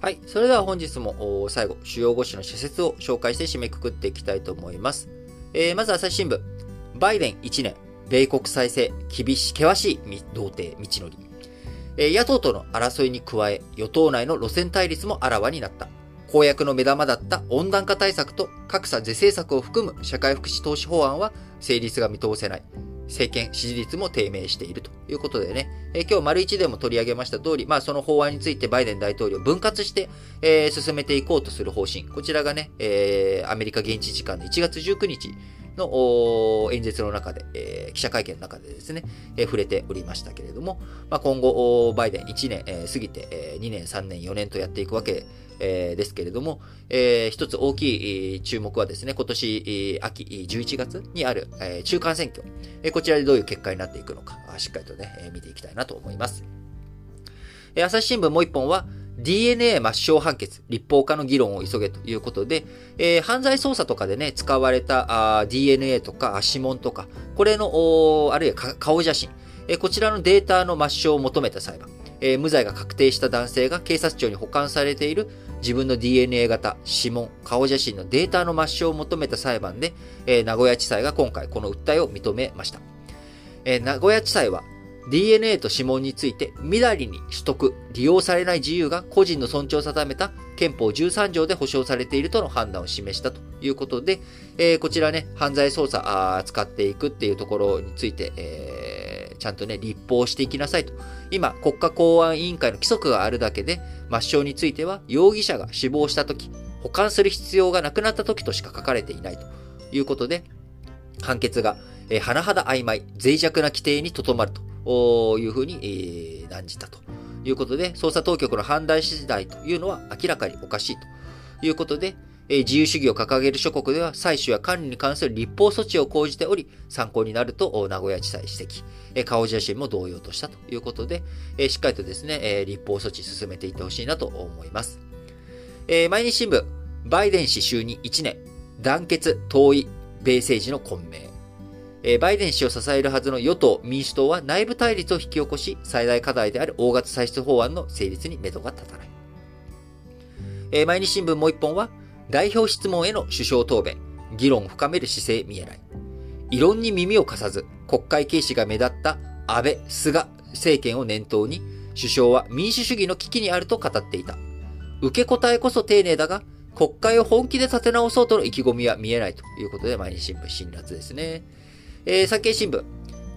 はい。それでは本日も最後、主要5紙の社説を紹介して締めくくっていきたいと思います。えー、まず朝日新聞。バイデン1年、米国再生、厳し、険しい童貞、道のり。えー、野党との争いに加え、与党内の路線対立もあらわになった。公約の目玉だった温暖化対策と格差是正策を含む社会福祉投資法案は成立が見通せない。政権支持率も低迷しているということでね、え、今日丸一でも取り上げました通り、まあその法案についてバイデン大統領分割して、えー、進めていこうとする方針。こちらがね、えー、アメリカ現地時間の1月19日の演説の中で、えー、記者会見の中でですね、えー、触れておりましたけれども、まあ、今後、バイデン1年、えー、過ぎて、えー、2年、3年、4年とやっていくわけえー、ですけれども、えー、一つ大きい注目はですね、今年秋11月にある、えー、中間選挙、えー、こちらでどういう結果になっていくのか、しっかりとね、えー、見ていきたいなと思います。えー、朝日新聞もう一本は、DNA 抹消判決、立法化の議論を急げということで、えー、犯罪捜査とかでね、使われたあ DNA とか指紋とか、これの、あるいは顔写真、えー、こちらのデータの抹消を求めた裁判、えー、無罪が確定した男性が警察庁に保管されている自分の DNA 型、指紋、顔写真のデータの抹消を求めた裁判で、え、名古屋地裁が今回この訴えを認めました。え、名古屋地裁は DNA と指紋について、みだりに取得、利用されない自由が個人の尊重を定めた憲法13条で保障されているとの判断を示したということで、えー、こちらね、犯罪捜査あ使っていくっていうところについて、えー、ちゃんとね、立法していきなさいと。今、国家公安委員会の規則があるだけで、抹消については、容疑者が死亡したとき、保管する必要がなくなったときとしか書かれていないということで、判決が、えー、甚だ曖昧、脆弱な規定にとどまるというふうに、えー、断じたということで、捜査当局の判断次第というのは明らかにおかしいということで、えー、自由主義を掲げる諸国では採取や管理に関する立法措置を講じており、参考になると名古屋地裁指摘、えー、顔写真も同様としたということで、えー、しっかりとですね、えー、立法措置進めていってほしいなと思います。えー、毎日新聞、バイデン氏就任1年、団結、統一、米政治の混迷。えバイデン氏を支えるはずの与党・民主党は内部対立を引き起こし、最大課題である大型歳出法案の成立に目処が立たない。え毎日新聞もう一本は、代表質問への首相答弁、議論を深める姿勢見えない。異論に耳を貸さず、国会軽視が目立った安倍、菅政権を念頭に、首相は民主主義の危機にあると語っていた。受け答えこそ丁寧だが、国会を本気で立て直そうとの意気込みは見えないということで、毎日新聞辛辣ですね。えー、産経新聞、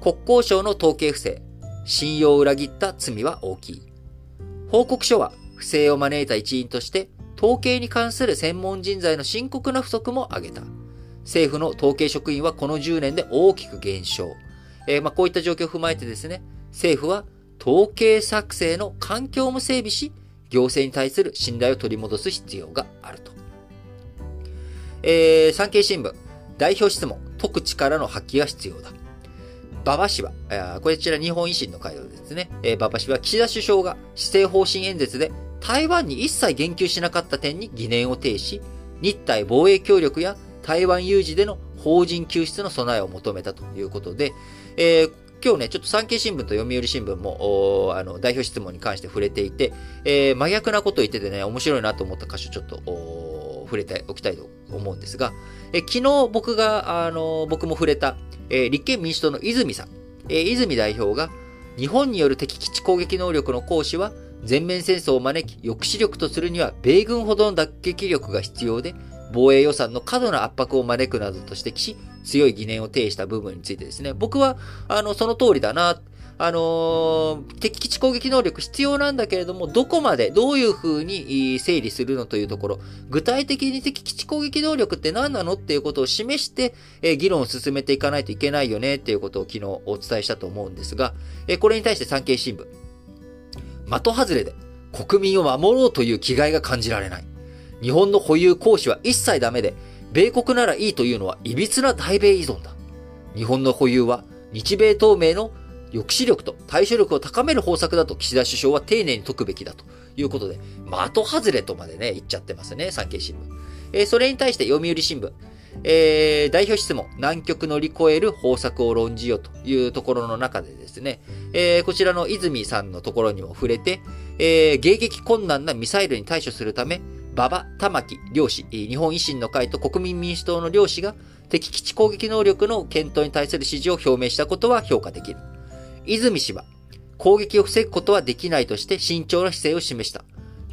国交省の統計不正、信用を裏切った罪は大きい。報告書は不正を招いた一因として、統計に関する専門人材の深刻な不足も挙げた。政府の統計職員はこの10年で大きく減少。えー、まあ、こういった状況を踏まえてですね、政府は統計作成の環境も整備し、行政に対する信頼を取り戻す必要があると。えー、産経新聞、代表質問、解く力の発揮が必要だ。馬場氏は、こちら日本維新の会のですね、馬場氏は岸田首相が施政方針演説で台湾に一切言及しなかった点に疑念を呈し、日台防衛協力や台湾有事での法人救出の備えを求めたということで、えー、今日ね、ちょっと産経新聞と読売新聞も、あの、代表質問に関して触れていて、えー、真逆なことを言っててね、面白いなと思った箇所ちょっと、触れておきたいと思うんですが、え昨日僕が、あの、僕も触れた、え立憲民主党の泉さん、え泉代表が、日本による敵基地攻撃能力の行使は、全面戦争を招き、抑止力とするには、米軍ほどの脱撃力が必要で、防衛予算の過度な圧迫を招くなどと指摘し、強い疑念を呈した部分についてですね、僕は、あの、その通りだな、あのー、敵基地攻撃能力必要なんだけれども、どこまで、どういう風に整理するのというところ、具体的に敵基地攻撃能力って何なのっていうことを示して、え、議論を進めていかないといけないよねっていうことを昨日お伝えしたと思うんですが、え、これに対して産経新聞、的外れで国民を守ろうという気概が感じられない。日本の保有行使は一切ダメで、米国ならいいというのは歪な大米依存だ。日本の保有は日米同盟の抑止力と対処力を高める方策だと岸田首相は丁寧に解くべきだということで、的外れとまでね、言っちゃってますね、産経新聞。えー、それに対して読売新聞。えー、代表質問、南極乗り越える方策を論じよというところの中でですね、えー、こちらの泉さんのところにも触れて、えー、迎撃困難なミサイルに対処するため、馬場、玉木、両氏、日本維新の会と国民民主党の両氏が敵基地攻撃能力の検討に対する支持を表明したことは評価できる。泉氏は、攻撃を防ぐことはできないとして慎重な姿勢を示した。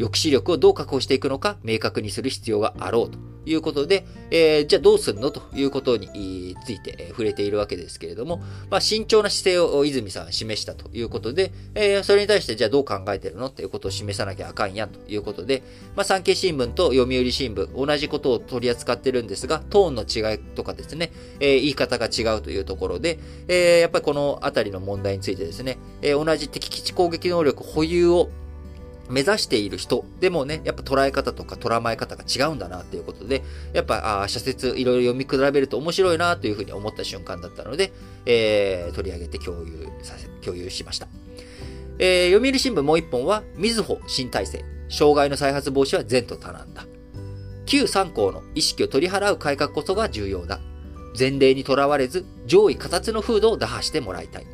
抑止力をどう確保していくのか明確にする必要があろうということで、えー、じゃあどうするのということについて触れているわけですけれども、まあ、慎重な姿勢を泉さん示したということで、えー、それに対してじゃあどう考えてるのっていうことを示さなきゃあかんやんということで、まあ、産経新聞と読売新聞、同じことを取り扱ってるんですが、トーンの違いとかですね、えー、言い方が違うというところで、えー、やっぱりこのあたりの問題についてですね、えー、同じ敵基地攻撃能力保有を目指している人でもね、やっぱ捉え方とか捉まえ方が違うんだなっていうことで、やっぱ、あ社説いろいろ読み比べると面白いなというふうに思った瞬間だったので、えー、取り上げて共有させ、共有しました。えー、読売新聞もう一本は、みずほ新体制。障害の再発防止は善と多難だ。旧三項の意識を取り払う改革こそが重要だ。前例にとらわれず、上位形の風土を打破してもらいたい。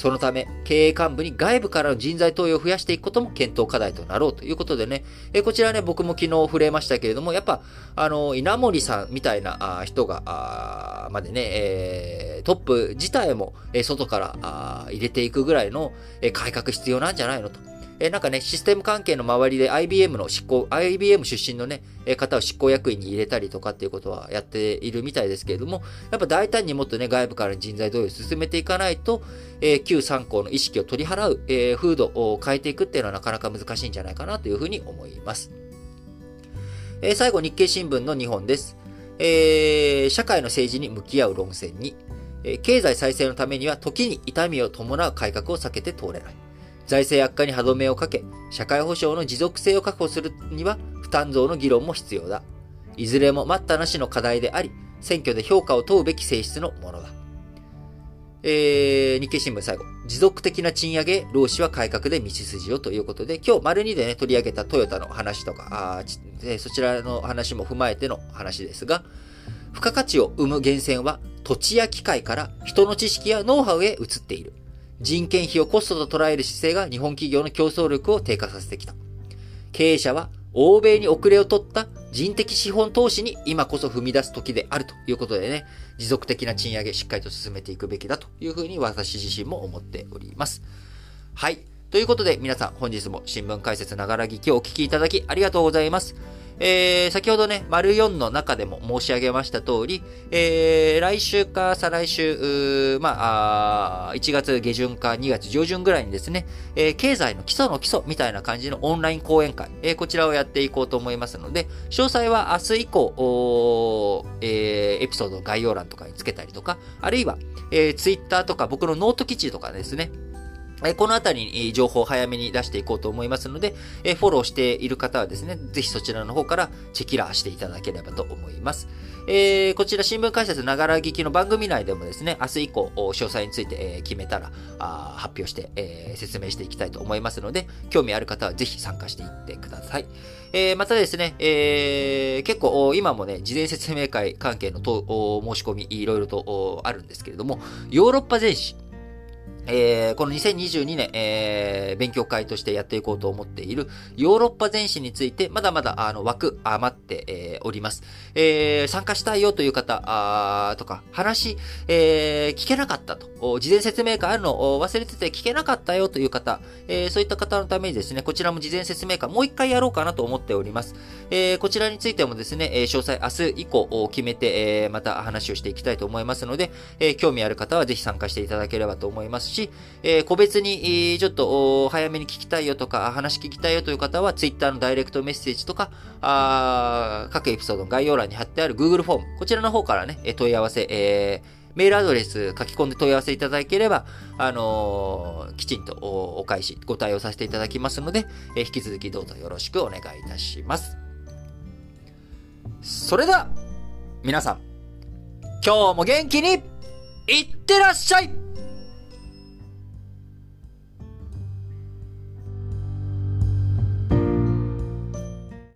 そのため、経営幹部に外部からの人材投与を増やしていくことも検討課題となろうということでね、えこちらね、僕も昨日触れましたけれども、やっぱ、あの、稲森さんみたいな人が、あまでね、え、トップ自体も、え外からあ入れていくぐらいの、え改革必要なんじゃないのと。えなんかね、システム関係の周りで IBM の執行、IBM 出身のね、え方を執行役員に入れたりとかっていうことはやっているみたいですけれども、やっぱ大胆にもっとね、外部から人材同様を進めていかないと、えー、旧参考の意識を取り払う、えー、風土を変えていくっていうのはなかなか難しいんじゃないかなというふうに思います。えー、最後、日経新聞の2本です。えー、社会の政治に向き合う論戦に、えー、経済再生のためには時に痛みを伴う改革を避けて通れない。財政悪化に歯止めをかけ、社会保障の持続性を確保するには負担増の議論も必要だ。いずれも待ったなしの課題であり、選挙で評価を問うべき性質のものだ。えー、日経新聞最後。持続的な賃上げ、労使は改革で道筋をということで、今日丸2でね、取り上げたトヨタの話とか、あえそちらの話も踏まえての話ですが、付加価値を生む源泉は土地や機械から人の知識やノウハウへ移っている。人件費をコストと捉える姿勢が日本企業の競争力を低下させてきた。経営者は欧米に遅れを取った人的資本投資に今こそ踏み出す時であるということでね、持続的な賃上げしっかりと進めていくべきだというふうに私自身も思っております。はい。ということで皆さん本日も新聞解説ながら聞きをお聞きいただきありがとうございます。えー、先ほどね、丸4の中でも申し上げました通り、えー、来週か再来週、まあ1月下旬か2月上旬ぐらいにですね、えー、経済の基礎の基礎みたいな感じのオンライン講演会、えー、こちらをやっていこうと思いますので、詳細は明日以降、えー、エピソードの概要欄とかにつけたりとか、あるいは、えー、Twitter とか僕のノート記事とかですね、このあたりに情報を早めに出していこうと思いますので、フォローしている方はですね、ぜひそちらの方からチェキラーしていただければと思います。えー、こちら新聞解説ながら聞きの番組内でもですね、明日以降、詳細について決めたら発表して、説明していきたいと思いますので、興味ある方はぜひ参加していってください。えー、またですね、えー、結構今もね、事前説明会関係の申し込みいろいろとあるんですけれども、ヨーロッパ全史、えー、この2022年、えー、勉強会としてやっていこうと思っているヨーロッパ全史について、まだまだあの枠余って、えー、おります。えー、参加したいよという方あとか、話、えー、聞けなかったと、事前説明会あるのを忘れてて聞けなかったよという方、えー、そういった方のためにですね、こちらも事前説明会もう一回やろうかなと思っております。えー、こちらについてもですね、詳細明日以降決めて、えー、また話をしていきたいと思いますので、えー、興味ある方はぜひ参加していただければと思いますし、え、個別に、ちょっと早めに聞きたいよとか、話聞きたいよという方は、Twitter のダイレクトメッセージとか、あ各エピソードの概要欄に貼ってある Google フォーム、こちらの方からね、問い合わせ、えーメールアドレス書き込んで問い合わせいただければ、あのー、きちんとお返し、ご対応させていただきますので、えー、引き続きどうぞよろしくお願いいたします。それでは、皆さん、今日も元気に、いってらっしゃい